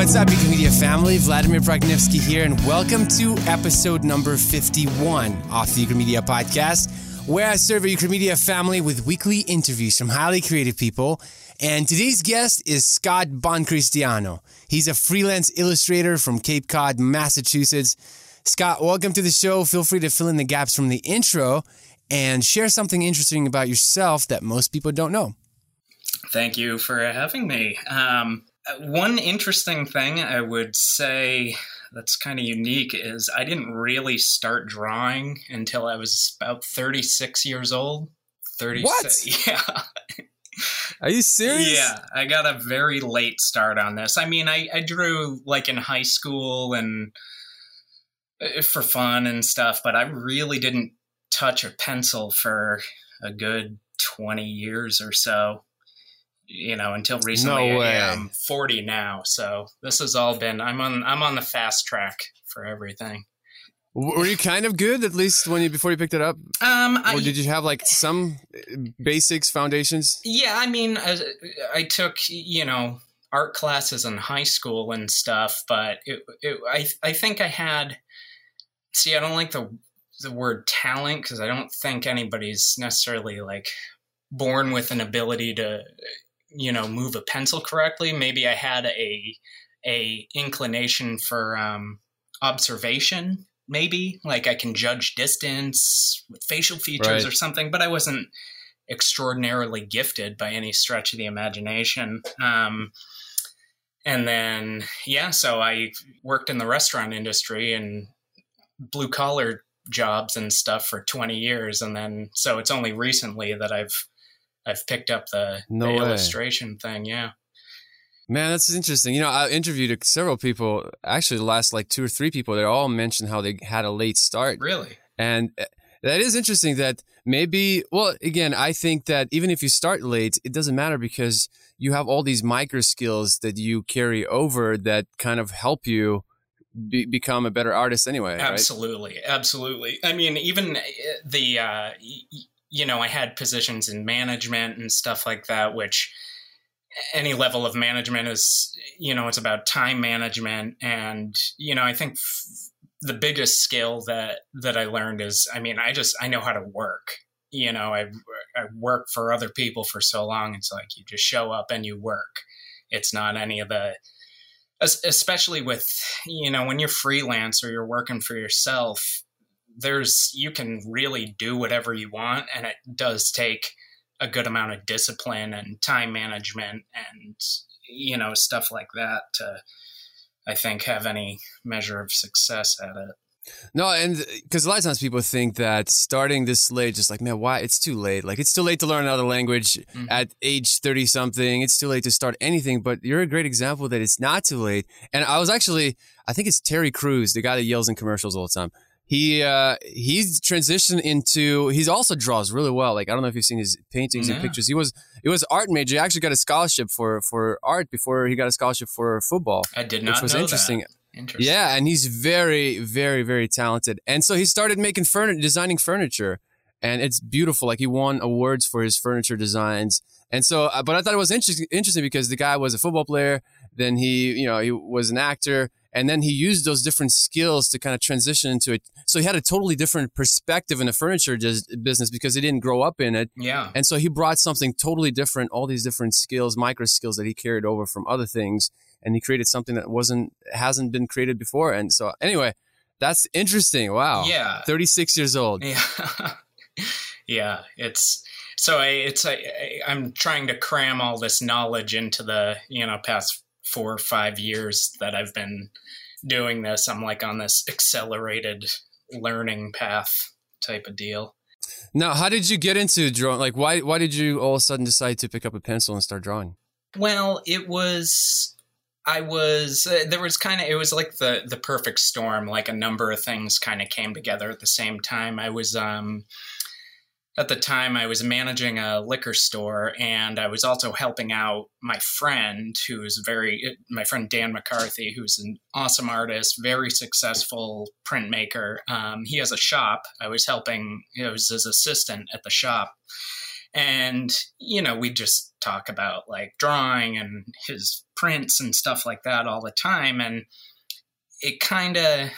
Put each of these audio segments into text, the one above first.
What's up, Eagle Media family? Vladimir Prognievsky here, and welcome to episode number 51 off the Eagle Media podcast, where I serve a Media family with weekly interviews from highly creative people. And today's guest is Scott Boncristiano. He's a freelance illustrator from Cape Cod, Massachusetts. Scott, welcome to the show. Feel free to fill in the gaps from the intro and share something interesting about yourself that most people don't know. Thank you for having me. Um, one interesting thing I would say that's kind of unique is I didn't really start drawing until I was about 36 years old. 36. What? Yeah. Are you serious? Yeah, I got a very late start on this. I mean, I, I drew like in high school and uh, for fun and stuff, but I really didn't touch a pencil for a good 20 years or so you know, until recently. No way. I'm 40 now, so this has all been. I'm on. I'm on the fast track for everything. Were you kind of good at least when you before you picked it up? Um, or I, did you have like some uh, basics, foundations? Yeah, I mean, I, I took you know art classes in high school and stuff, but it, it, I I think I had. See, I don't like the the word talent because I don't think anybody's necessarily like born with an ability to you know move a pencil correctly. Maybe i had a a inclination for um, observation maybe. Like i can judge distance with facial features right. or something but i wasn't extraordinarily gifted by any stretch of the imagination. Um, and then yeah so i worked in the restaurant industry and blue collar jobs and stuff for 20 years and then so it's only recently that i've I've picked up the, no the illustration thing. Yeah. Man, that's interesting. You know, I interviewed several people, actually the last like two or three people, they all mentioned how they had a late start. Really? And eh, that is interesting that maybe, well, again, I think that even if you start late, it doesn't matter because you have all these micro skills that you carry over that kind of help you be, become a better artist anyway. Absolutely. Right? Absolutely. I mean, even eh, the, uh, you know, I had positions in management and stuff like that, which any level of management is, you know, it's about time management. And, you know, I think f- the biggest skill that, that I learned is, I mean, I just, I know how to work. You know, I, I work for other people for so long. It's like you just show up and you work. It's not any of the, especially with, you know, when you're freelance or you're working for yourself, there's you can really do whatever you want and it does take a good amount of discipline and time management and you know stuff like that to i think have any measure of success at it no, and because a lot of times people think that starting this late, just like, man, why? It's too late. Like, it's too late to learn another language mm-hmm. at age 30 something. It's too late to start anything. But you're a great example that it's not too late. And I was actually, I think it's Terry Crews, the guy that yells in commercials all the time he uh he's transitioned into he's also draws really well like i don't know if you've seen his paintings yeah. and pictures he was it was art major he actually got a scholarship for for art before he got a scholarship for football i did not which was interesting. Interesting. Yeah, and he's very, very, very talented. And so he started making furniture, designing furniture, and it's beautiful. Like he won awards for his furniture designs. And so, uh, but I thought it was interesting, interesting because the guy was a football player. Then he, you know, he was an actor and then he used those different skills to kind of transition into it so he had a totally different perspective in the furniture business because he didn't grow up in it. Yeah. And so he brought something totally different all these different skills micro skills that he carried over from other things and he created something that wasn't hasn't been created before. And so anyway that's interesting. Wow. Yeah. 36 years old. Yeah. Yeah it's so I, it's I, i'm trying to cram all this knowledge into the you know past four or five years that I've been doing this. I'm like on this accelerated learning path type of deal. Now, how did you get into drawing? Like, why why did you all of a sudden decide to pick up a pencil and start drawing? Well, it was I was uh, there was kind of it was like the the perfect storm. Like a number of things kind of came together at the same time. I was um at the time I was managing a liquor store and I was also helping out my friend who's very my friend Dan McCarthy who's an awesome artist very successful printmaker um, he has a shop I was helping I was his assistant at the shop and you know we just talk about like drawing and his prints and stuff like that all the time. And it kind of,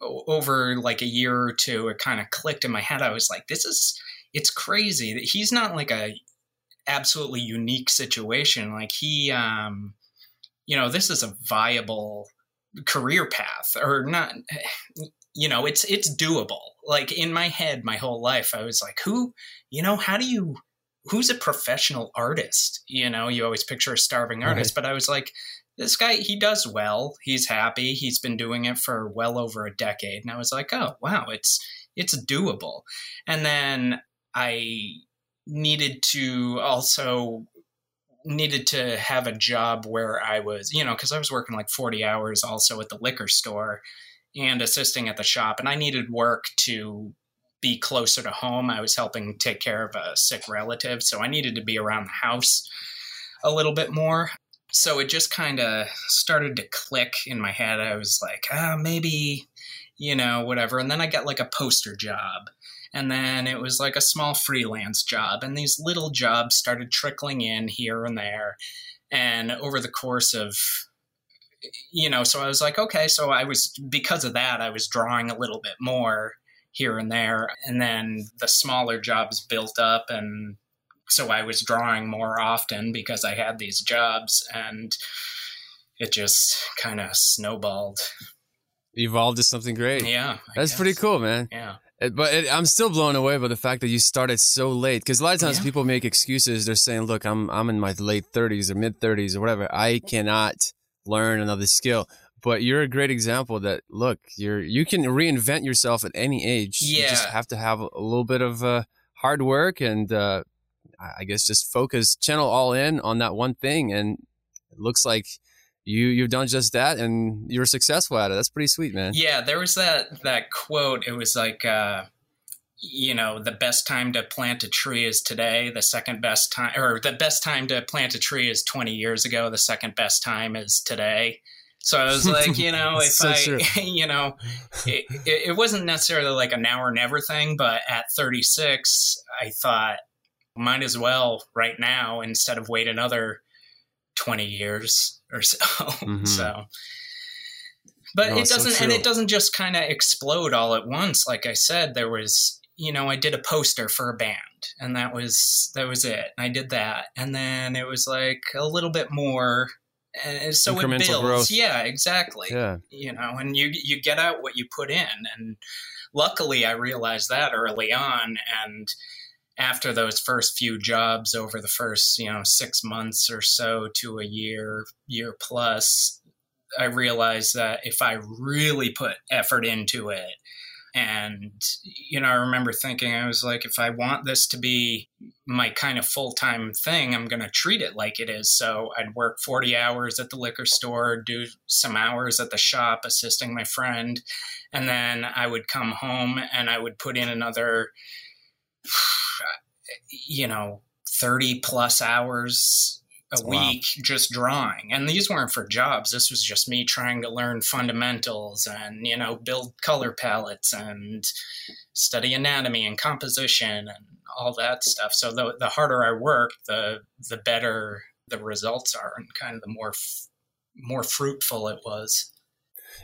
over like a year or two, it kind of clicked in my head. I was like, this is, it's crazy that he's not like a absolutely unique situation. Like he, um, you know, this is a viable career path or not you know it's it's doable. Like in my head my whole life i was like who you know how do you who's a professional artist? You know you always picture a starving artist right. but i was like this guy he does well. He's happy. He's been doing it for well over a decade. And i was like oh wow it's it's doable. And then i needed to also needed to have a job where I was, you know, because I was working like 40 hours also at the liquor store and assisting at the shop. And I needed work to be closer to home. I was helping take care of a sick relative. So I needed to be around the house a little bit more. So it just kind of started to click in my head. I was like, ah, maybe, you know, whatever. And then I got like a poster job and then it was like a small freelance job. And these little jobs started trickling in here and there. And over the course of, you know, so I was like, okay, so I was, because of that, I was drawing a little bit more here and there. And then the smaller jobs built up. And so I was drawing more often because I had these jobs. And it just kind of snowballed. Evolved to something great. Yeah. I That's guess. pretty cool, man. Yeah. But it, I'm still blown away by the fact that you started so late. Because a lot of times yeah. people make excuses. They're saying, "Look, I'm I'm in my late 30s or mid 30s or whatever. I cannot learn another skill." But you're a great example that look, you're you can reinvent yourself at any age. Yeah. You just have to have a little bit of uh, hard work and uh, I guess just focus, channel all in on that one thing, and it looks like you you've done just that and you're successful at it. That's pretty sweet, man. Yeah, there was that that quote. It was like uh you know, the best time to plant a tree is today. The second best time, or the best time to plant a tree is 20 years ago. The second best time is today. So I was like, you know, if so I, true. you know, it, it, wasn't necessarily like a now or never thing, but at 36, I thought, might as well right now instead of wait another 20 years or so. Mm-hmm. So, but no, it doesn't, so and it doesn't just kind of explode all at once. Like I said, there was, you know, I did a poster for a band and that was, that was it. I did that. And then it was like a little bit more. And so Incremental it builds. Growth. Yeah, exactly. Yeah. You know, and you, you get out what you put in. And luckily I realized that early on. And, after those first few jobs over the first you know six months or so to a year year plus i realized that if i really put effort into it and you know i remember thinking i was like if i want this to be my kind of full-time thing i'm going to treat it like it is. So i'd work 40 hours at the liquor store do some hours at the shop assisting my friend and then i would come home and i would put in another you know, 30 plus hours a wow. week just drawing. And these weren't for jobs. This was just me trying to learn fundamentals and, you know, build color palettes and study anatomy and composition and all that stuff. So the, the harder I work, the, the better the results are and kind of the more, f- more fruitful it was.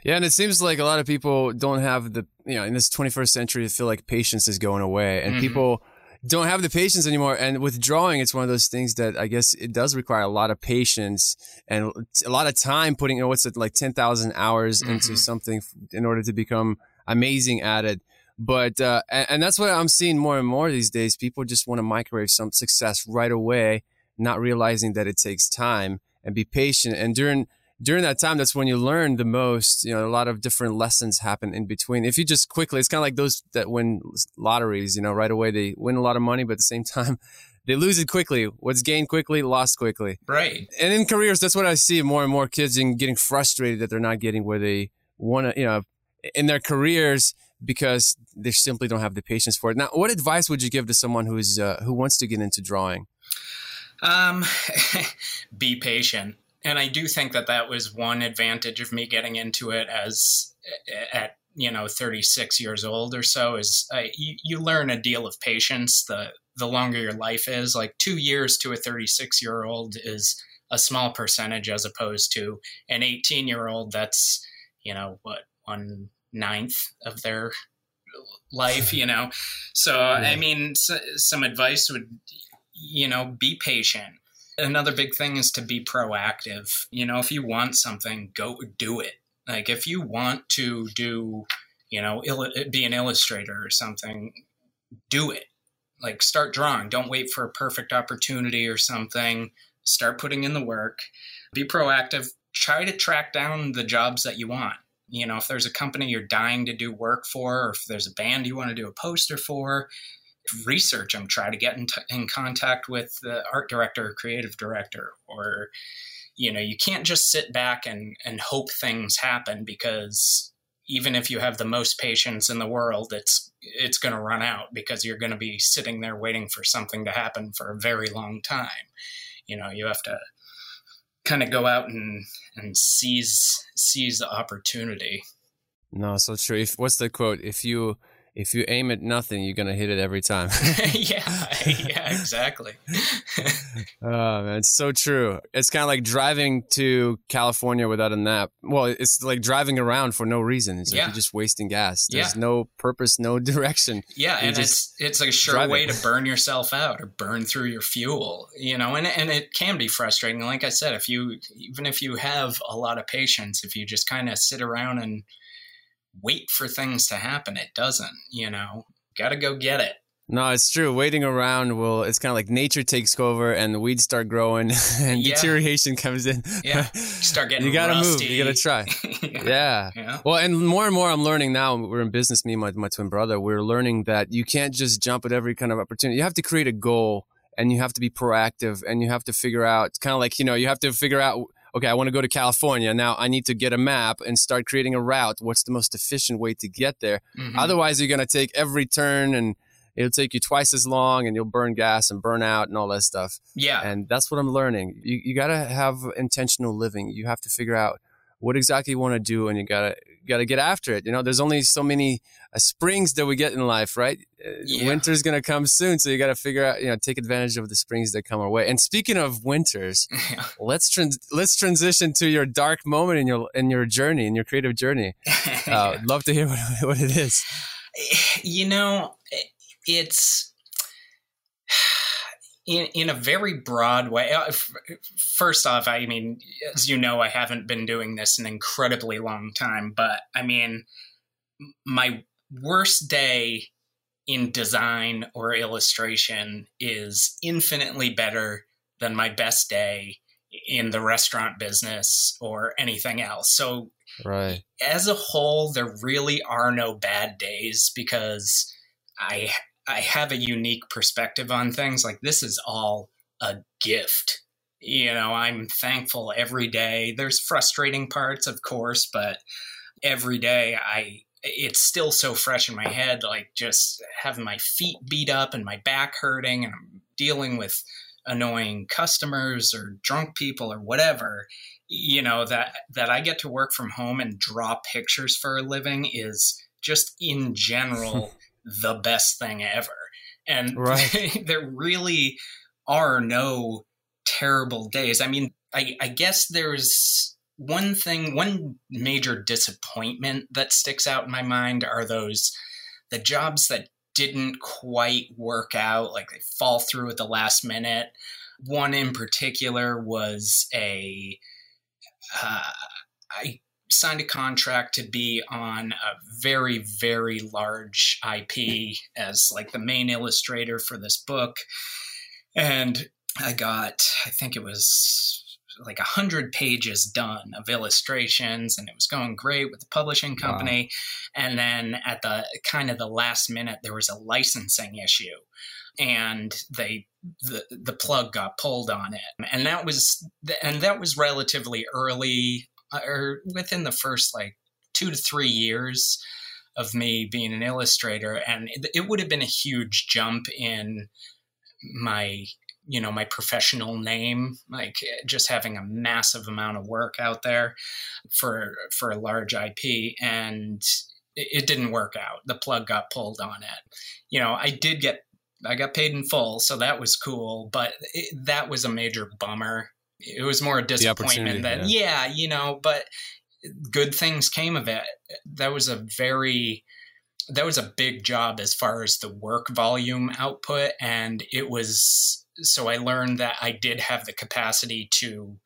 Yeah, and it seems like a lot of people don't have the you know in this 21st century, feel like patience is going away, and mm-hmm. people don't have the patience anymore. And with drawing, it's one of those things that I guess it does require a lot of patience and a lot of time putting, you know, what's it like 10,000 hours mm-hmm. into something in order to become amazing at it. But, uh, and, and that's what I'm seeing more and more these days. People just want to microwave some success right away, not realizing that it takes time and be patient. And during, during that time, that's when you learn the most. You know, a lot of different lessons happen in between. If you just quickly, it's kind of like those that win lotteries. You know, right away they win a lot of money, but at the same time, they lose it quickly. What's gained quickly, lost quickly. Right. And in careers, that's what I see more and more kids getting frustrated that they're not getting where they want to. You know, in their careers because they simply don't have the patience for it. Now, what advice would you give to someone who's uh, who wants to get into drawing? Um, be patient and I do think that that was one advantage of me getting into it as at you know 36 years old or so is uh, you, you learn a deal of patience the the longer your life is. Like two years to a 36 year old is a small percentage as opposed to an 18 year old that's you know what one ninth of their life you know? So yeah. i mean so, some advice would you know be patient another big thing is to be proactive. You know if you want something go do it. Like if you want to do you know be an illustrator or something do it. Like start drawing. Don't wait for a perfect opportunity or something. Start putting in the work. Be proactive. Try to track down the jobs that you want. You know if there's a company you're dying to do work for or if there's a band you want to do a poster for research them try to get in, t- in contact with the art director or creative director or you know you can't just sit back and and hope things happen because even if you have the most patience in the world it's it's going to run out because you're going to be sitting there waiting for something to happen for a very long time. You know you have to kind of go out and and seize seize the opportunity. No so true. If what's the quote? If you if you aim at nothing, you're gonna hit it every time. yeah, yeah, exactly. oh man, it's so true. It's kind of like driving to California without a nap. Well, it's like driving around for no reason. It's like yeah. you're just wasting gas. There's yeah. no purpose, no direction. Yeah, you're and it's it's a sure driving. way to burn yourself out or burn through your fuel. You know, and and it can be frustrating. Like I said, if you even if you have a lot of patience, if you just kind of sit around and wait for things to happen. It doesn't, you know, got to go get it. No, it's true. Waiting around will, it's kind of like nature takes over and the weeds start growing and yeah. deterioration comes in. Yeah. You start getting You got to move. You got to try. yeah. Yeah. yeah. Well, and more and more I'm learning now, we're in business, me and my, my twin brother, we're learning that you can't just jump at every kind of opportunity. You have to create a goal and you have to be proactive and you have to figure out, it's kind of like, you know, you have to figure out okay, I want to go to California. Now I need to get a map and start creating a route. What's the most efficient way to get there? Mm-hmm. Otherwise, you're going to take every turn and it'll take you twice as long and you'll burn gas and burn out and all that stuff. Yeah. And that's what I'm learning. You, you got to have intentional living. You have to figure out what exactly you want to do and you got to got to get after it. You know, there's only so many uh, springs that we get in life, right? Uh, yeah. Winter's going to come soon, so you got to figure out, you know, take advantage of the springs that come our way. And speaking of winters, let's trans- let's transition to your dark moment in your in your journey, in your creative journey. Uh, love to hear what, what it is. You know, it's in in a very broad way. Uh, first off, I mean, as you know, I haven't been doing this an incredibly long time, but I mean, my worst day in design or illustration is infinitely better than my best day in the restaurant business or anything else. So, right. as a whole, there really are no bad days because I I have a unique perspective on things. Like this is all a gift. You know, I'm thankful every day. There's frustrating parts, of course, but every day I it's still so fresh in my head like just having my feet beat up and my back hurting and I'm dealing with annoying customers or drunk people or whatever you know that that I get to work from home and draw pictures for a living is just in general the best thing ever. And right. there really are no terrible days. I mean, I, I guess there's one thing, one major disappointment that sticks out in my mind are those the jobs that didn't quite work out, like they fall through at the last minute. One in particular was a uh, I signed a contract to be on a very very large IP as like the main illustrator for this book. And I got I think it was like a hundred pages done of illustrations and it was going great with the publishing company. Wow. and then at the kind of the last minute there was a licensing issue and they the the plug got pulled on it. And that was and that was relatively early Uh, or within the first like two to three years of me being an illustrator and it, it would have been a huge jump in my you know my professional name like just having a massive amount of work out there for for a large ip and it, it didn't work out. The plug got pulled on it. You know i did get i got paid in full so that was cool but it, that was a major bummer it was more a disappointment than yeah. yeah, you know, but good things came of it. That was a very that was a big job as far as the work volume output and it was so I learned that I did have the capacity to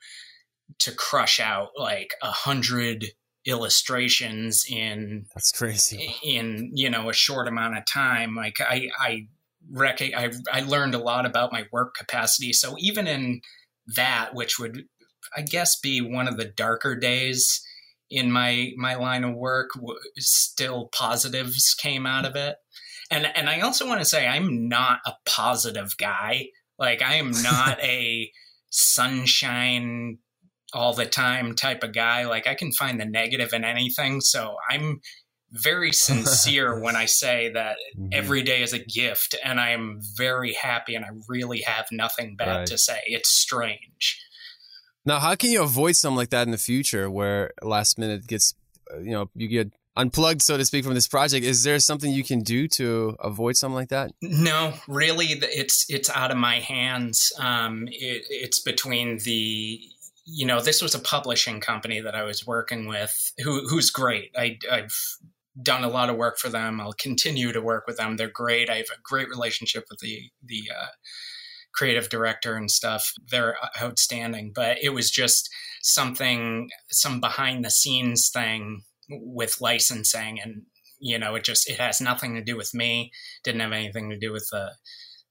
to crush out like a hundred illustrations in that's crazy in you know a short amount of time like i i rec- I, I learned a lot about my work capacity so even in that which would i guess be one of the darker days in my my line of work still positives came out of it and and i also want to say i'm not a positive guy like i am not a sunshine all the time type of guy. Like I can find the negative in anything. So I'm very sincere when I say that mm-hmm. every day is a gift and I am very happy and I really have nothing bad right. to say. It's strange. Now, how can you avoid something like that in the future where last minute gets, uh, you know, you get unplugged, so to speak, from this project? Is there something you can do to avoid something like that? No, really, it's it's out of my hands. Um, it, it's between the you know, this was a publishing company that I was working with, who who's great. I, I've done a lot of work for them. I'll continue to work with them. They're great. I have a great relationship with the the uh, creative director and stuff. They're outstanding. But it was just something, some behind the scenes thing with licensing, and you know, it just it has nothing to do with me. Didn't have anything to do with the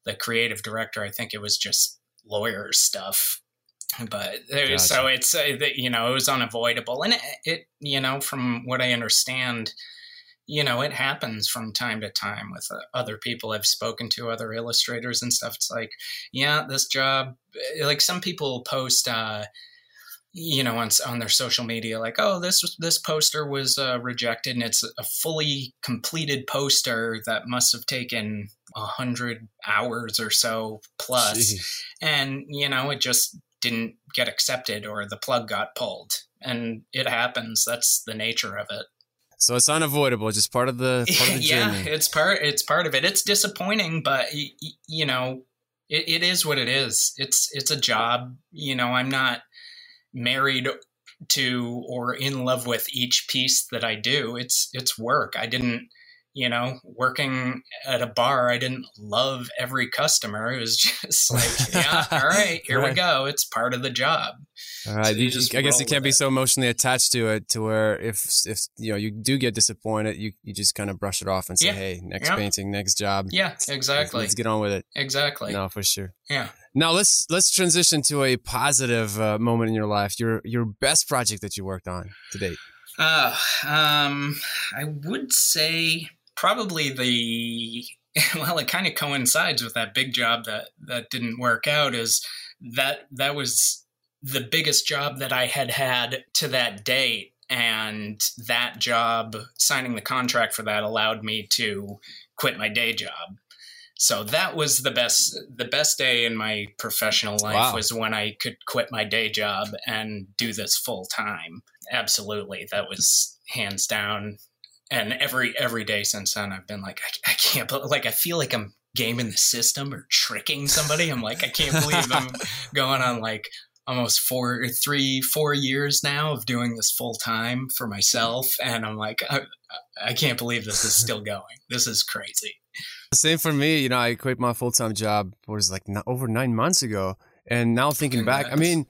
the creative director. I think it was just lawyer stuff but gotcha. so it's uh, you know it was unavoidable and it, it, you know from what i understand you know it happens from time to time with uh, other people i've spoken to other illustrators and stuff it's like yeah this job eh, like some people post uh you know on, on their social media like oh this this poster was uh, rejected and it's a fully completed poster that must have taken a hundred hours or so plus Jeez. and you know it just didn't get accepted or the plug got pulled. And it happens. That's the nature of it. So it's unavoidable, just part of the, part of the yeah, it's part it's part of it. It's disappointing, but you know, it, it is what it is. It's it's a job. You know, I'm not married to or in love with each piece that I do. It's it's work. I didn't you know, working at a bar, I didn't love every customer. It was just like, yeah, all right, here right. we go. It's part of the job. All right. So you, I guess you can't be it. so emotionally attached to it to where if if you know you do get disappointed, you, you just kind of brush it off and say, yeah. hey, next yeah. painting, next job. Yeah, exactly. Let's, let's, get on with it. Exactly. No, for sure. Yeah. Now let's let's transition to a positive uh, moment in your life. Your your best project that you worked on to date. Uh, um, I would say probably the well, it kind of coincides with that big job that that didn't work out. Is that that was the biggest job that I had had to that date, and that job, signing the contract for that, allowed me to quit my day job. So that was the best the best day in my professional life wow. was when I could quit my day job and do this full time. Absolutely, that was hands down and every every day since then i've been like i, I can't like i feel like i'm gaming the system or tricking somebody. I'm like i can't believe i'm going on like almost four three four years now of doing this full time for myself. And i'm like I, I can't believe this is still going. This is crazy. Same for me. You know i quit my full-time job was like over nine months ago. And now thinking back i mean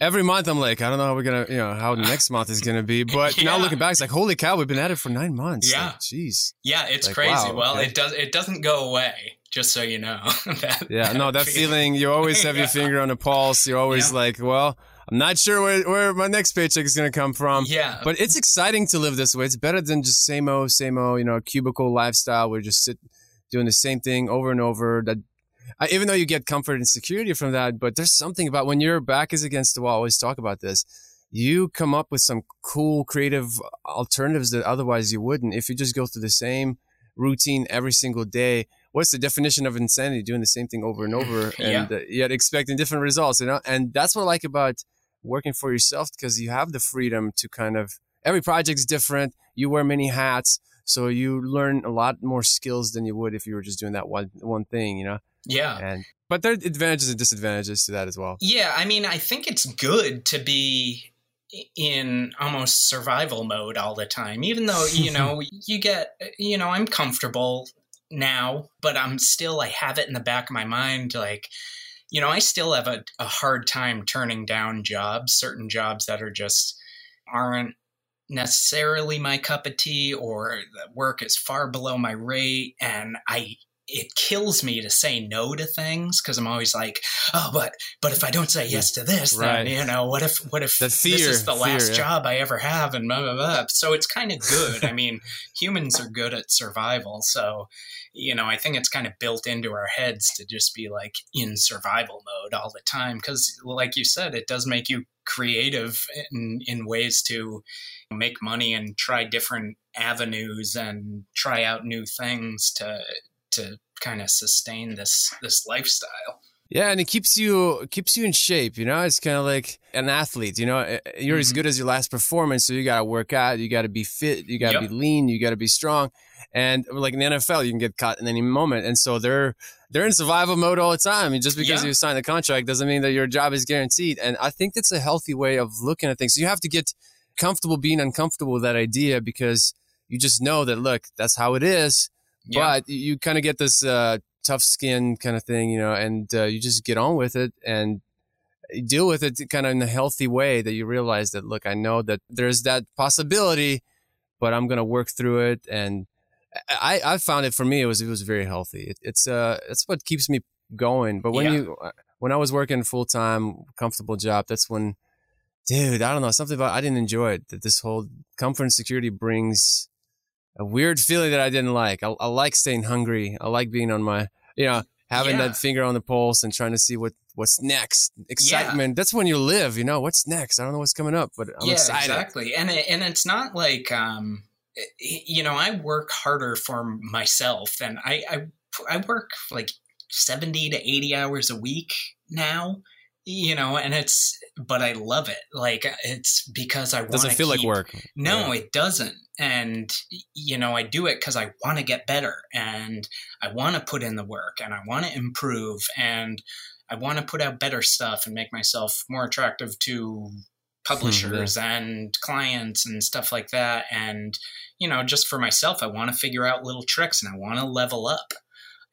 every month I'm like, I don't know how we're gonna, you know, how next month is gonna be. But yeah. now looking back, it's like, holy cow, we've been at it for nine months. Yeah, jeez. Like, yeah, it's like, crazy. Wow, well, okay. it does. It doesn't go away. Just so you know. that, yeah, no, that feeling. feeling. You always have yeah. your finger on the pulse. You're always yeah. like, well. I'm not sure where, where my next paycheck is going to come from. Yeah. But it's exciting to live this way. It's better than just same old, same old, you know, cubicle lifestyle where you just sit doing the same thing over and over that I, even though you get comfort and security from that, but there's something about when your back is against the wall. I always talk about this. You come up with some cool, creative alternatives that otherwise you wouldn't. If you just go through the same routine every single day, what's the definition of insanity? Doing the same thing over and over, and uh, yet expecting different results. You know, and that's what I like about working for yourself because you have the freedom to kind of every project's different. You wear many hats, so you learn a lot more skills than you would if you were just doing that one one thing. You know. Yeah. And but there are advantages and disadvantages to that as well. Yeah, I mean, I think it's good to be in almost survival mode all the time even though you know you get you know i'm comfortable now but i'm still i have it in the back of my mind like you know i still have a, a hard time turning down jobs certain jobs that are just aren't necessarily my cup of tea or the work is far below my rate and i it kills me to say no to things because I'm always like, oh, but but if I don't say yes to this, right. then you know, what if what if the fear, this is the fear, last yeah. job I ever have, and blah blah blah. So it's kind of good. I mean, humans are good at survival, so you know, I think it's kind of built into our heads to just be like in survival mode all the time because, like you said, it does make you creative in, in ways to make money and try different avenues and try out new things to to kind of sustain this this lifestyle. Yeah, and it keeps you keeps you in shape. You know, it's kind of like an athlete. You know, Eh, you're Mm-hmm. as good as your last performance, so you got to work out. You got to be fit. You got to Yep. be lean. You got to be strong. And like in the NFL, you can get caught in any moment, and so they're they're in survival mode all the time. And just because Yeah. you sign a contract doesn't mean that your job is guaranteed. And I think that's a healthy way of looking at things. You have to get comfortable being uncomfortable with that idea because you just know that look, that's how it is Yeah. but you kind of get this uh, tough skin kind of thing, you know, and uh, you just get on with it and deal with it kind of in a healthy way that you realize that, look, I know that there's that possibility, but I'm going to work through it. And I, I found it for me, it was, it was very healthy. It, it's, uh, it's what keeps me going. But when Yeah. you, uh, when I was working full time, comfortable job, that's when, dude, I don't know, something about, I didn't enjoy it. That this whole comfort and security brings, a weird feeling that I didn't like. I, I like staying hungry. I like being on my, you know, having Yeah. that finger on the pulse and trying to see what what's next. Excitement. That's when you live. You know, what's next? I don't know what's coming up, but I'm yeah, excited. exactly. And it, and it's not like um, you know, I work harder for myself than I I, I work like seventy to eighty hours a week now. You know, and it's but I love it. Like it's because I want to. Doesn't feel like work. No, Yeah. it doesn't. And, you know, I do it because I want to get better and I want to put in the work and I want to improve and I want to put out better stuff and make myself more attractive to publishers mm-hmm. and clients and stuff like that. And, you know, just for myself, I want to figure out little tricks and I want to level up.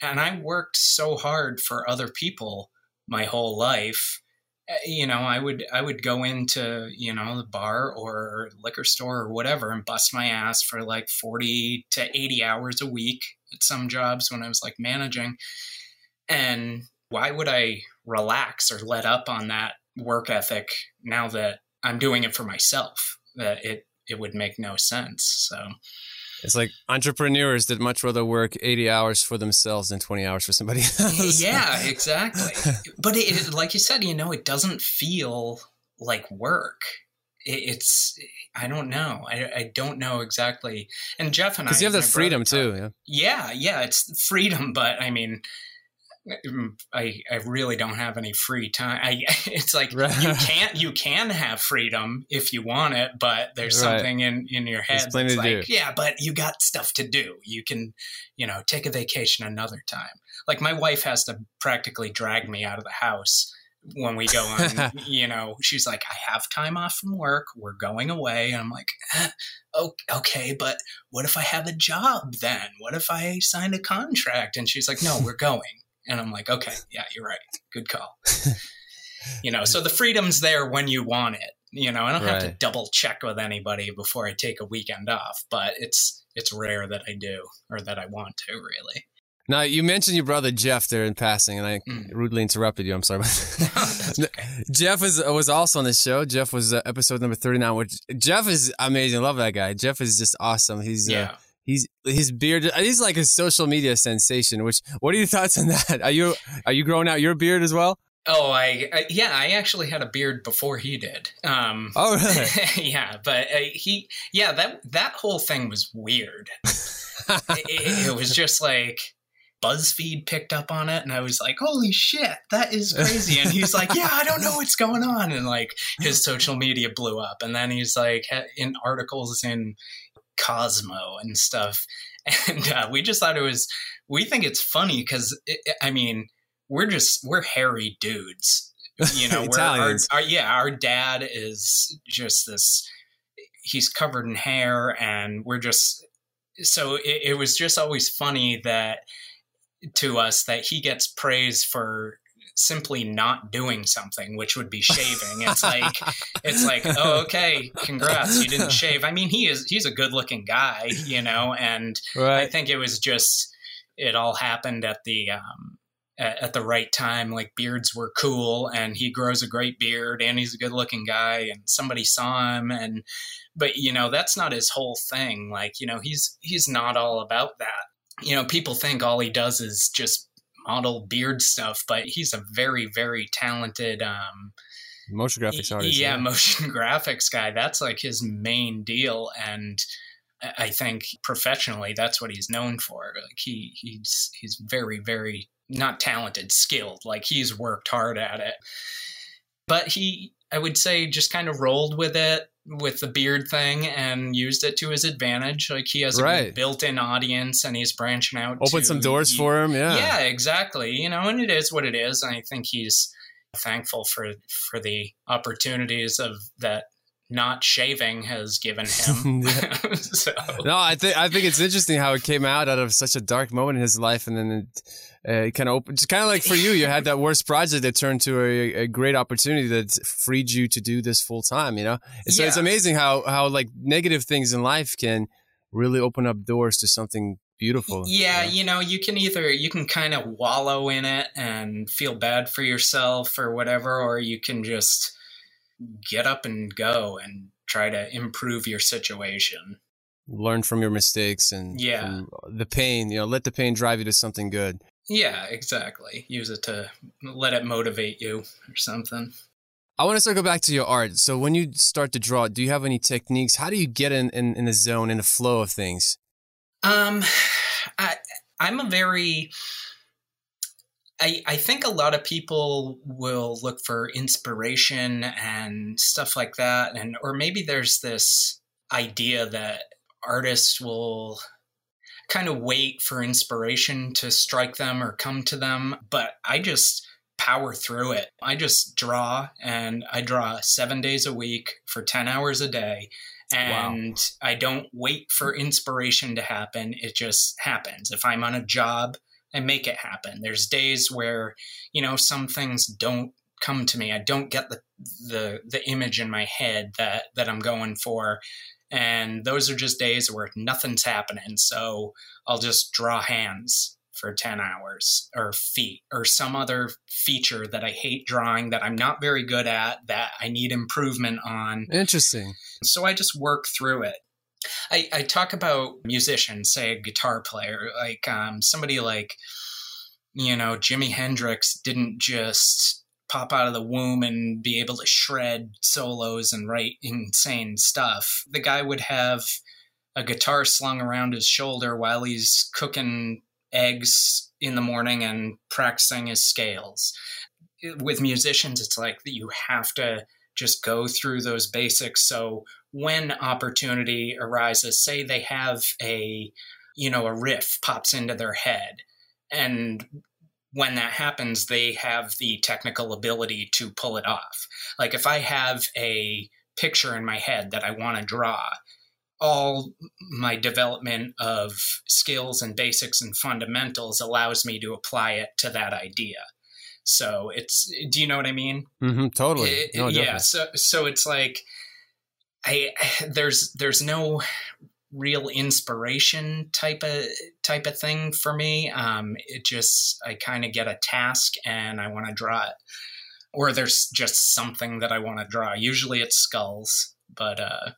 And I worked so hard for other people my whole life Uh, you know i would i would go into you know the bar or liquor store or whatever and bust my ass for like 40 to 80 hours a week at some jobs when i was like managing. And why would i relax or let up on that work ethic now that i'm doing it for myself that it it would make no sense so It's like entrepreneurs that much rather work 80 hours for themselves than 20 hours for somebody else. yeah exactly but it, like you said you know it doesn't feel like work it, it's i don't know I, I don't know exactly and jeff and i Because you have that freedom too. Yeah. yeah yeah it's freedom but i mean I, I really don't have any free time. I, it's like Right. you can't you can have freedom if you want it, but there's Right. something in in your head that's like, do. yeah, but you got stuff to do. You can, you know, take a vacation another time. Like my wife has to practically drag me out of the house when we go on. you know, she's like, I have time off from work. We're going away. And I'm like, eh, okay, but what if I have a job then? What if I sign a contract? And she's like, no, we're going. And I'm like, okay, yeah, you're right. Good call. you know, so the freedom's there when you want it. You know, I don't have to double check with anybody before I take a weekend off, but it's it's rare that I do or that I want to really. Now you mentioned your brother Jeff there in passing, and I Mm. rudely interrupted you. I'm sorry. Okay. Jeff was was also on this show. Jeff was uh, episode number 39. Which Jeff is amazing. Love that guy. Jeff is just awesome. He's uh, Yeah. He's his beard. He's like a social media sensation. Which what are your thoughts on that? Are you are you growing out your beard as well? Oh, I, I yeah, I actually had a beard before he did. Um, Oh really? yeah, but uh, he, yeah, that that whole thing was weird. it, it was just like BuzzFeed picked up on it, and I was like, "Holy shit, that is crazy!" And he's like, "Yeah, I don't know what's going on," and like his social media blew up, and then he's like in articles in Cosmo and stuff, and uh, we just thought it was. We think it's funny because I mean we're just we're hairy dudes. You know, we're our, our, yeah, our dad is just this. He's covered in hair, and we're just so it, it was just always funny that to us that he gets praise for simply not doing something, which would be shaving. It's like it's like, oh, okay, congrats, you didn't shave. I mean, he is he's a good looking guy, you know, and right. I think it was just it all happened at the um, at, at, the right time. Like beards were cool, and he grows a great beard, and he's a good looking guy, and somebody saw him, and but you know that's not his whole thing. Like you know he's he's not all about that. You know, people think all he does is just model beard stuff, but he's a very, very talented um, motion graphics artist. Yeah, yeah, motion graphics guy. That's like his main deal, and I think professionally, that's what he's known for. Like he he's he's very, very not talented, skilled. Like he's worked hard at it, but he I would say just kind of rolled with it with the beard thing and used it to his advantage. Like he has a built-in audience and he's branching out. Open some doors he, for him. Yeah. Yeah, exactly. You know, and it is what it is. And I think he's thankful for for the opportunities of that not shaving has given him. so. No, I think I think it's interesting how it came out out of such a dark moment in his life, and then it, uh, kind of opened. Just kind of like for you, you had that worst project that turned to a, a great opportunity that freed you to do this full time. You know, so yeah. it's amazing how how like negative things in life can really open up doors to something beautiful. Yeah, you know, you can either you can kind of wallow in it and feel bad for yourself or whatever, or you can just get up and go and try to improve your situation. Learn from your mistakes and yeah, the pain. You know, let the pain drive you to something good. Yeah, exactly. Use it to let it motivate you or something. I want to circle back to your art. So when you start to draw, do you have any techniques? How do you get in, in, in the zone, in the flow of things? Um, I, I'm a very I, I think a lot of people will look for inspiration and stuff like that and or maybe there's this idea that artists will kind of wait for inspiration to strike them or come to them but i just power through it i just draw and i draw seven days a week for 10 hours a day and wow. i don't wait for inspiration to happen it just happens if i'm on a job and make it happen. There's days where, you know, some things don't come to me. I don't get the the the image in my head that that I'm going for. And those are just days where nothing's happening. So I'll just draw hands for 10 hours or feet or some other feature that I hate drawing that I'm not very good at that I need improvement on. Interesting. So I just work through it. I, I talk about musicians, say a guitar player, like um, somebody like, you know, Jimi Hendrix didn't just pop out of the womb and be able to shred solos and write insane stuff. The guy would have a guitar slung around his shoulder while he's cooking eggs in the morning and practicing his scales. With musicians, it's like that you have to just go through those basics. So when opportunity arises, say they have a, you know, a riff pops into their head, and when that happens, they have the technical ability to pull it off. Like if I have a picture in my head that I want to draw, all my development of skills and basics and fundamentals allows me to apply it to that idea. So it's, do you know what I mean? Mm-hmm, totally. It, no, yeah. So, so it's like, I there's there's no real inspiration type of type of thing for me. Um, it just I kind of get a task and I want to draw it, or there's just something that I want to draw. Usually it's skulls, but uh,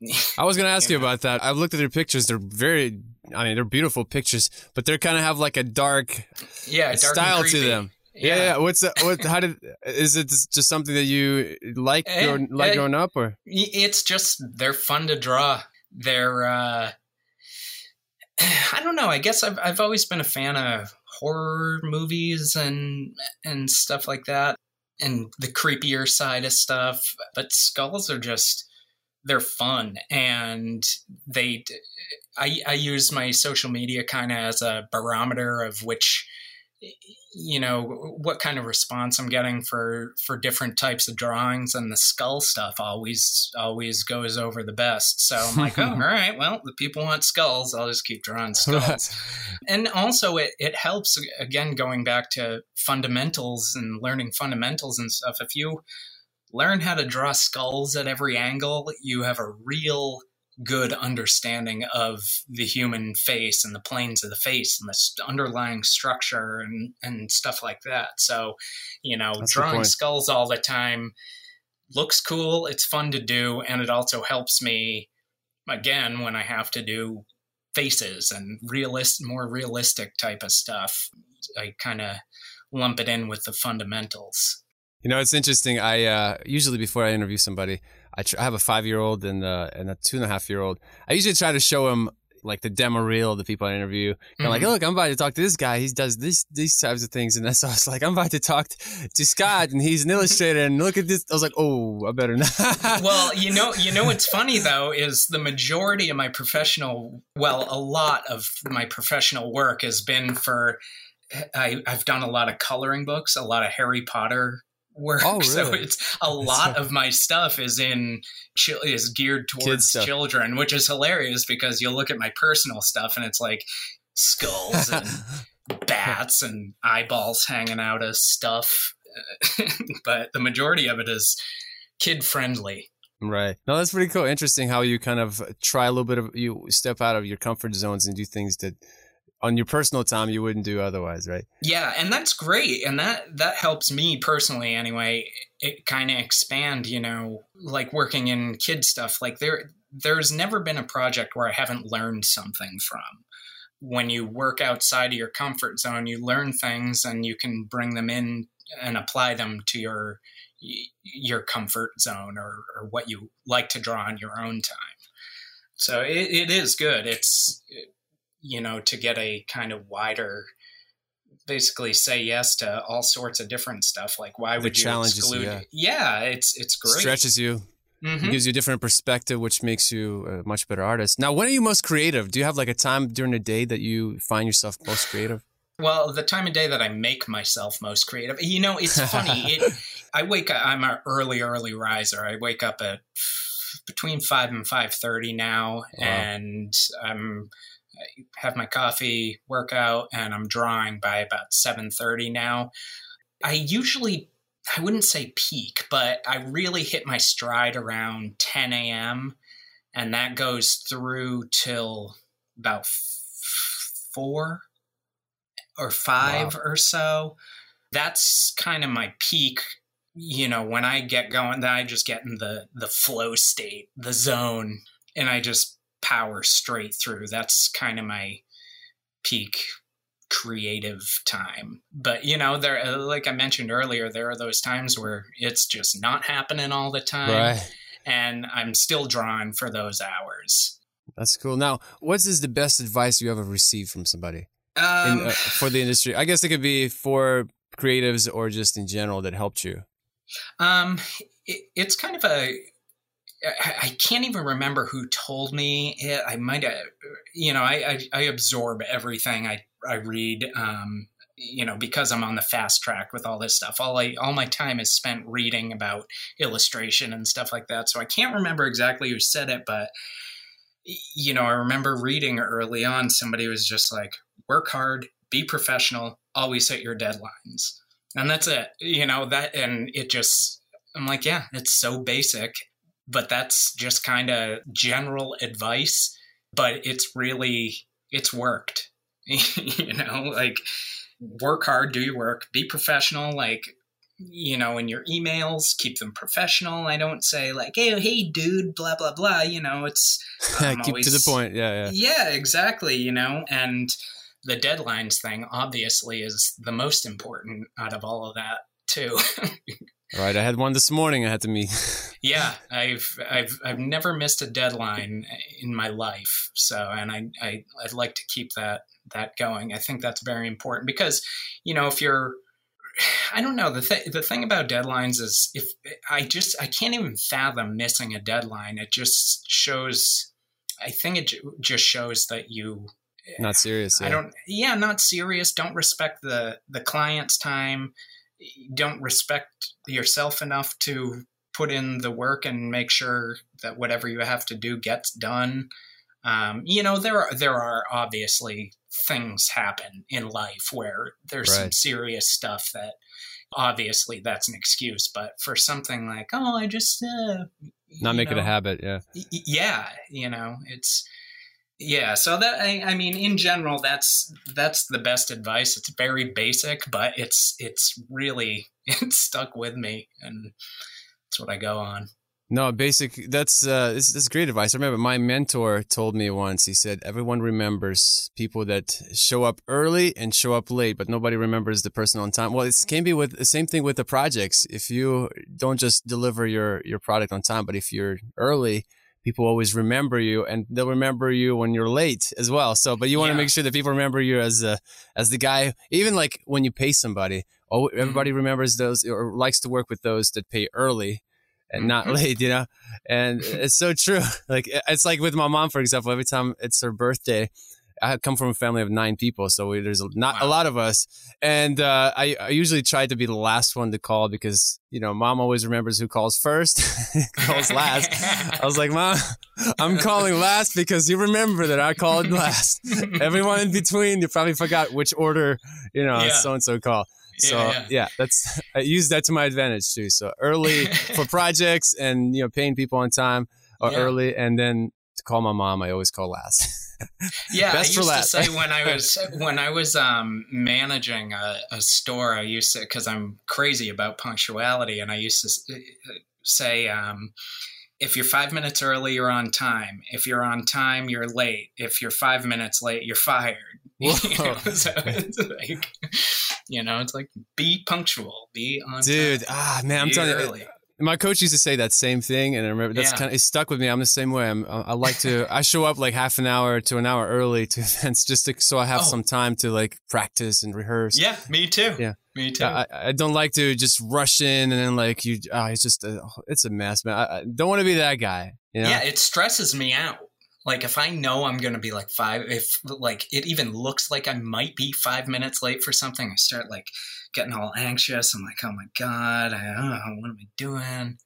I was going to ask you, you know. about that. I've looked at your pictures. They're very, I mean, they're beautiful pictures, but they kind of have like a dark, yeah, dark style to them. Yeah, yeah. What's that? What? How did? Is it just something that you like eh, growing, like growing up, or? It's just they're fun to draw. They're. uh I don't know. I guess I've I've always been a fan of horror movies and and stuff like that, and the creepier side of stuff. But skulls are just they're fun and they I, I use my social media kind of as a barometer of which you know what kind of response i'm getting for for different types of drawings and the skull stuff always always goes over the best. So i'm like oh all right well the people want skulls i'll just keep drawing skulls. And also it, it helps again going back to fundamentals and learning fundamentals and stuff if you learn how to draw skulls at every angle you have a real good understanding of the human face and the planes of the face and the underlying structure and, and stuff like that. So, you know, That's drawing skulls all the time looks cool. It's fun to do. And it also helps me, again, when I have to do faces and realist, more realistic type of stuff. I kind of lump it in with the fundamentals. You know, it's interesting. I uh, usually before I interview somebody, I, tr- I have a five year old and, uh, and a two and a half year old. I usually try to show him like the demo reel of the people I interview. Mm-hmm. I'm like, look, I'm about to talk to this guy. He does these these types of things, and that's so I was like, I'm about to talk to Scott, and he's an illustrator, and look at this. I was like, oh, I better not. well, you know, you know what's funny though is the majority of my professional, well, a lot of my professional work has been for. I, I've done a lot of coloring books, a lot of Harry Potter work. Oh, really? So it's a lot of my stuff is in is geared towards children, which is hilarious because you'll look at my personal stuff and it's like skulls and bats and eyeballs hanging out of stuff. but the majority of it is kid friendly. Right. No, that's pretty cool. Interesting how you kind of try a little bit of you step out of your comfort zones and do things that on your personal time you wouldn't do otherwise, right? Yeah, and that's great, and that that helps me personally anyway. It kind of expand, you know, like working in kid stuff. Like there, there's never been a project where I haven't learned something from. When you work outside of your comfort zone, you learn things, and you can bring them in and apply them to your your comfort zone or, or what you like to draw on your own time. So it, it is good. It's you know, to get a kind of wider, basically say yes to all sorts of different stuff. Like, why would you exclude? You, yeah. yeah. it's it's great. Stretches you. Mm-hmm. gives you a different perspective, which makes you a much better artist. Now, when are you most creative? Do you have like a time during the day that you find yourself most creative? Well, the time of day that I make myself most creative. You know, it's funny. it, I wake up. I'm an early, early riser. I wake up at between five and five thirty now, wow. and I'm I have my coffee, workout, and I'm drawing by about 7:30 now. I usually I wouldn't say peak, but I really hit my stride around 10 a.m. and that goes through till about four or five wow. or so. That's kind of my peak. You know, when I get going, then I just get in the the flow state, the zone, and I just power straight through. That's kind of my peak creative time. But you know, there uh, like I mentioned earlier, there are those times where it's just not happening all the time. Right. And I'm still drawn for those hours. That's cool. Now, what is the best advice you ever received from somebody um, in, uh, for the industry? I guess it could be for creatives or just in general that helped you. Um, it, it's kind of a I can't even remember who told me it. I might have, you know, I, I, I absorb everything I, I read, um, you know, because I'm on the fast track with all this stuff. All I, all my time is spent reading about illustration and stuff like that. So I can't remember exactly who said it, but, you know, I remember reading early on, somebody was just like, work hard, be professional, always hit your deadlines. And that's it, you know, that, and it just, I'm like, yeah, it's so basic but that's just kind of general advice but it's really it's worked. You know like work hard do your work be professional like you know in your emails keep them professional. I don't say like hey hey dude blah blah blah you know it's keep always, to the point yeah yeah. Yeah exactly you know and the deadlines thing obviously is the most important out of all of that too Right, I had one this morning. I had to meet. yeah, I've I've I've never missed a deadline in my life. So, and I, I I'd like to keep that that going. I think that's very important because, you know, if you're I don't know the th- the thing about deadlines is if I just I can't even fathom missing a deadline. It just shows. I think it j- just shows that you not serious. Yeah. I don't. Yeah, not serious. Don't respect the the client's time. Don't respect yourself enough to put in the work and make sure that whatever you have to do gets done. Um, you know, there are there are obviously things happen in life where there's right. some serious stuff that obviously that's an excuse. But for something like, oh, I just uh, not make know, it a habit, yeah, y- yeah, you know, it's yeah so that I, I, mean in general that's that's the best advice. It's very basic but it's it's really it's stuck with me and that's what i go on. No basic that's uh this, this is great advice. I remember my mentor told me once he said everyone remembers people that show up early and show up late but nobody remembers the person on time. Well it can be with the same thing with the projects. If you don't just deliver your your product on time but if you're early people always remember you and they'll remember you when you're late as well. So, but you want to make sure that people remember you as a, as the guy, even like when you pay somebody, oh, mm-hmm. everybody mm-hmm. remembers those or likes to work with those that pay early and not mm-hmm. late, you know? And it's so true. Like, it's like with my mom, for example, every time it's her birthday, I come from a family of nine people, so we, there's not wow. a lot of us. And uh, I, I, usually try to be the last one to call because you know mom always remembers who calls first, calls last. I was like, mom, I'm calling last because you remember that I called last. Everyone in between, you probably forgot which order you know so and so call. So yeah, yeah. yeah, that's I use that to my advantage too. So early for projects and you know paying people on time or yeah. early, and then to call my mom, I always call last. yeah, Best I used to say when I was when I was um, managing a, a, store, I used to because I'm crazy about punctuality, and I used to uh, say. Um, if you're five minutes early, you're on time. If you're on time, you're late. If you're five minutes late, you're fired. you know, so it's like, you know, it's like be punctual, be on Dude, time. ah, man, I'm telling early. you, my coach used to say that same thing, and I remember that's yeah. kind of it stuck with me. I'm the same way. I'm, I like to I show up like half an hour to an hour early to events just to, so I have oh. some time to like practice and rehearse. Yeah, me too. Yeah, me too. I, I don't like to just rush in and then like you. Oh, it's just a, it's a mess, man. I, I don't want to be that guy. You know? Yeah, it stresses me out. Like if I know I'm going to be like five, if like it even looks like I might be five minutes late for something, I start like getting all anxious. I'm like, oh my god, I, oh, what am I doing?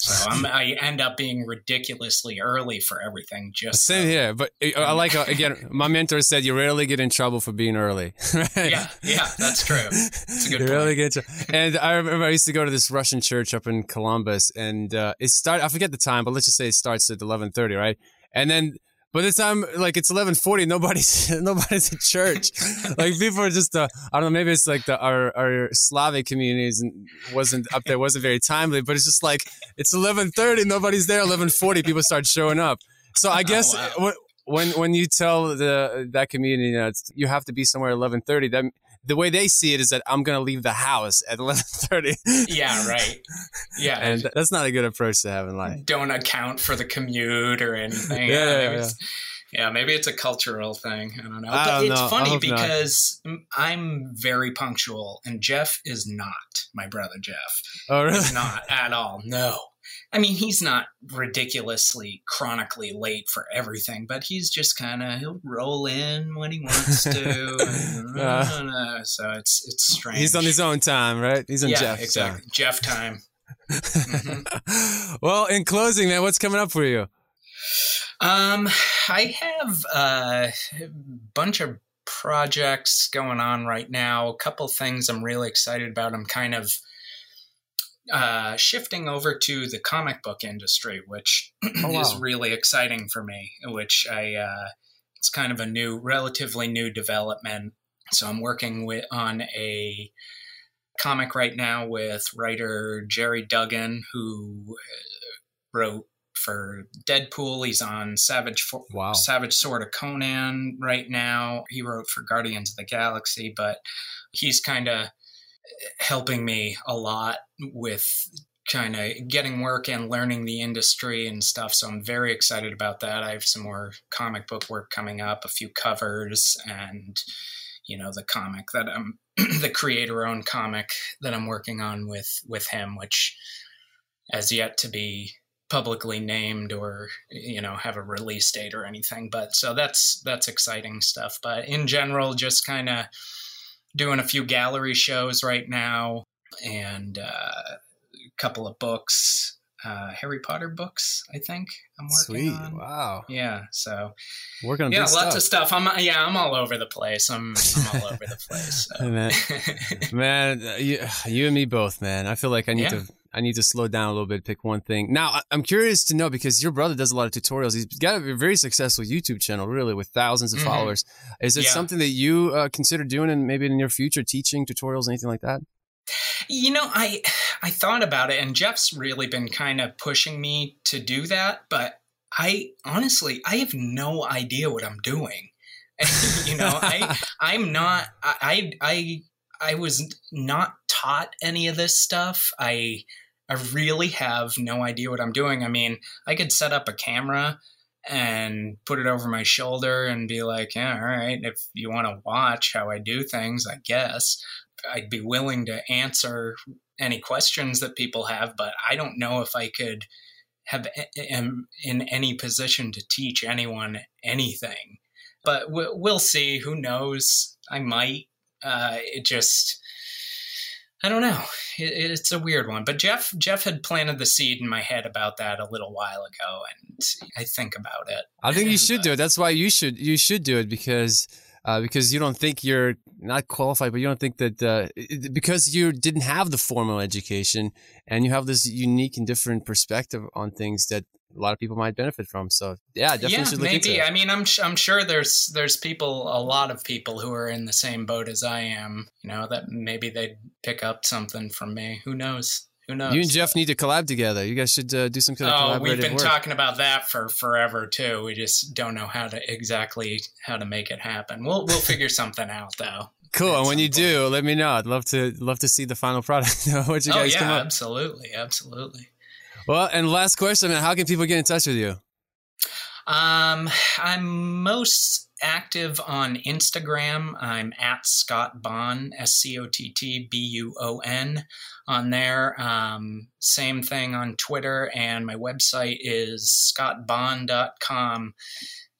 So I'm, i end up being ridiculously early for everything. Just same so. here, but uh, I like uh, again. My mentor said you rarely get in trouble for being early. right? Yeah, yeah, that's true. It's a good. You point. really get. And I remember I used to go to this Russian church up in Columbus, and uh, it started. I forget the time, but let's just say it starts at eleven thirty, right? And then by the time like it's eleven forty, nobody's nobody's at church. like people are just uh, I don't know. Maybe it's like the our our Slavic communities wasn't up there, wasn't very timely. But it's just like it's eleven thirty, nobody's there. Eleven forty, people start showing up. So I oh, guess oh, wow. when when you tell the that community that you have to be somewhere eleven thirty, that the way they see it is that I'm going to leave the house at 11:30. Yeah, right. Yeah. and that's not a good approach to have in life. Don't account for the commute or anything. yeah, yeah, yeah. yeah, maybe it's a cultural thing. I don't know. I but it's know. funny because not. I'm very punctual and Jeff is not. My brother Jeff. Oh, really? He's not at all. No. I mean, he's not ridiculously chronically late for everything, but he's just kind of he'll roll in when he wants to. uh, so it's it's strange. He's on his own time, right? He's on yeah, Jeff exactly. time. Jeff time. mm-hmm. Well, in closing, man, what's coming up for you? Um, I have a bunch of projects going on right now. A couple things I'm really excited about. I'm kind of uh, shifting over to the comic book industry, which oh, wow. is really exciting for me. Which I uh, it's kind of a new, relatively new development. So I'm working with on a comic right now with writer Gerry Duggan, who uh, wrote for Deadpool. He's on Savage for- wow. Savage Sword of Conan right now. He wrote for Guardians of the Galaxy, but he's kind of helping me a lot with kind of getting work and learning the industry and stuff. So I'm very excited about that. I have some more comic book work coming up, a few covers, and you know the comic that I'm the creator owned comic that I'm working on with with him, which has yet to be publicly named or you know have a release date or anything but so that's that's exciting stuff but in general just kind of doing a few gallery shows right now and uh, a couple of books uh, Harry Potter books. I think I'm working Sweet. on. Wow. Yeah. So Working on yeah, lots stuff. of stuff. I'm yeah, I'm all over the place. I'm I'm all over the place. So. man, man, uh, you, you and me both, man. I feel like I need Yeah. to. I need to slow down a little bit, pick one thing. Now, I'm curious to know because your brother does a lot of tutorials. He's got a very successful YouTube channel, really, with thousands of Mhm. followers. Is it Yeah. something that you uh, consider doing and maybe in near future, teaching tutorials, anything like that? You know, I I thought about it, and Jeff's really been kind of pushing me to do that. But I honestly, I have no idea what I'm doing. you know, I I'm not. I I I was not taught any of this stuff. I I really have no idea what I'm doing. I mean, I could set up a camera and put it over my shoulder and be like, yeah, all right, if you want to watch how I do things, I guess. I'd be willing to answer any questions that people have, but I don't know if I could have am in any position to teach anyone anything. But we- we'll see. Who knows? I might. Uh, it just, I don't know. It, it's a weird one. But Jeff, Jeff had planted the seed in my head about that a little while ago, and I think about it. I think you should uh, do it. That's why you should you should do it because uh, because you don't think you're not qualified, but you don't think that uh, it- because you didn't have the formal education and you have this unique and different perspective on things that a lot of people might benefit from. So yeah, definitely yeah, should look into maybe. I mean, I'm I'm sure there's there's people, a lot of people who are in the same boat as I am. You know, that maybe they'd pick up something from me. Who knows? Who knows? You and Jeff need to collab together. You guys should uh, do some kind of Oh, we've been work. talking about that for forever too. We just don't know how to exactly how to make it happen. We'll we'll figure something out though. cool. And when you do, let me know. I'd love to love to see the final product. what you oh guys yeah, come up. absolutely, absolutely. Well, and last question: How can people get in touch with you? Um, I'm most active on Instagram. I'm at Scott Bon, S C O T T B U O N, on there. Um, same thing on Twitter, and my website is scottbond.com.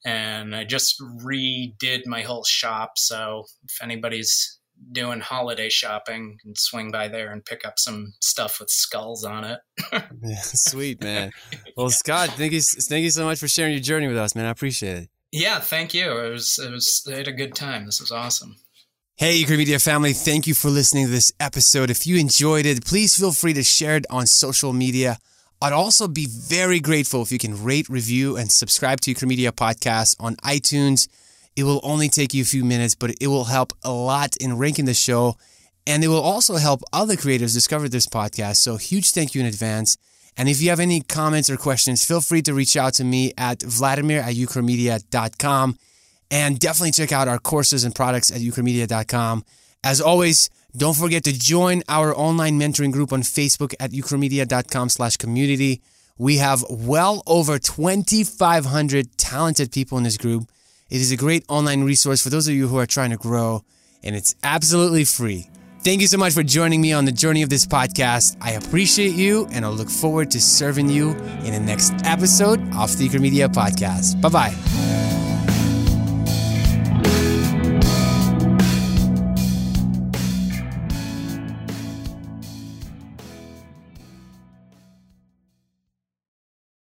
And I just redid my whole shop. So if anybody's doing holiday shopping, can swing by there and pick up some stuff with skulls on it. Yeah, sweet man. Well, Scott, thank you, thank you so much for sharing your journey with us, man. I appreciate it. Yeah, thank you. It was it was I had a good time. This was awesome. Hey, Euclid Media family, thank you for listening to this episode. If you enjoyed it, please feel free to share it on social media. I'd also be very grateful if you can rate, review, and subscribe to Euclid Media Podcast on iTunes. It will only take you a few minutes, but it will help a lot in ranking the show. And it will also help other creators discover this podcast. So, huge thank you in advance. And if you have any comments or questions, feel free to reach out to me at vladimir at euchromedia.com. And definitely check out our courses and products at euchromedia.com. As always, don't forget to join our online mentoring group on Facebook at euchromedia.com slash community. We have well over 2,500 talented people in this group. It is a great online resource for those of you who are trying to grow, and it's absolutely free. Thank you so much for joining me on the journey of this podcast. I appreciate you, and I'll look forward to serving you in the next episode of the Euchromedia Podcast. Bye bye.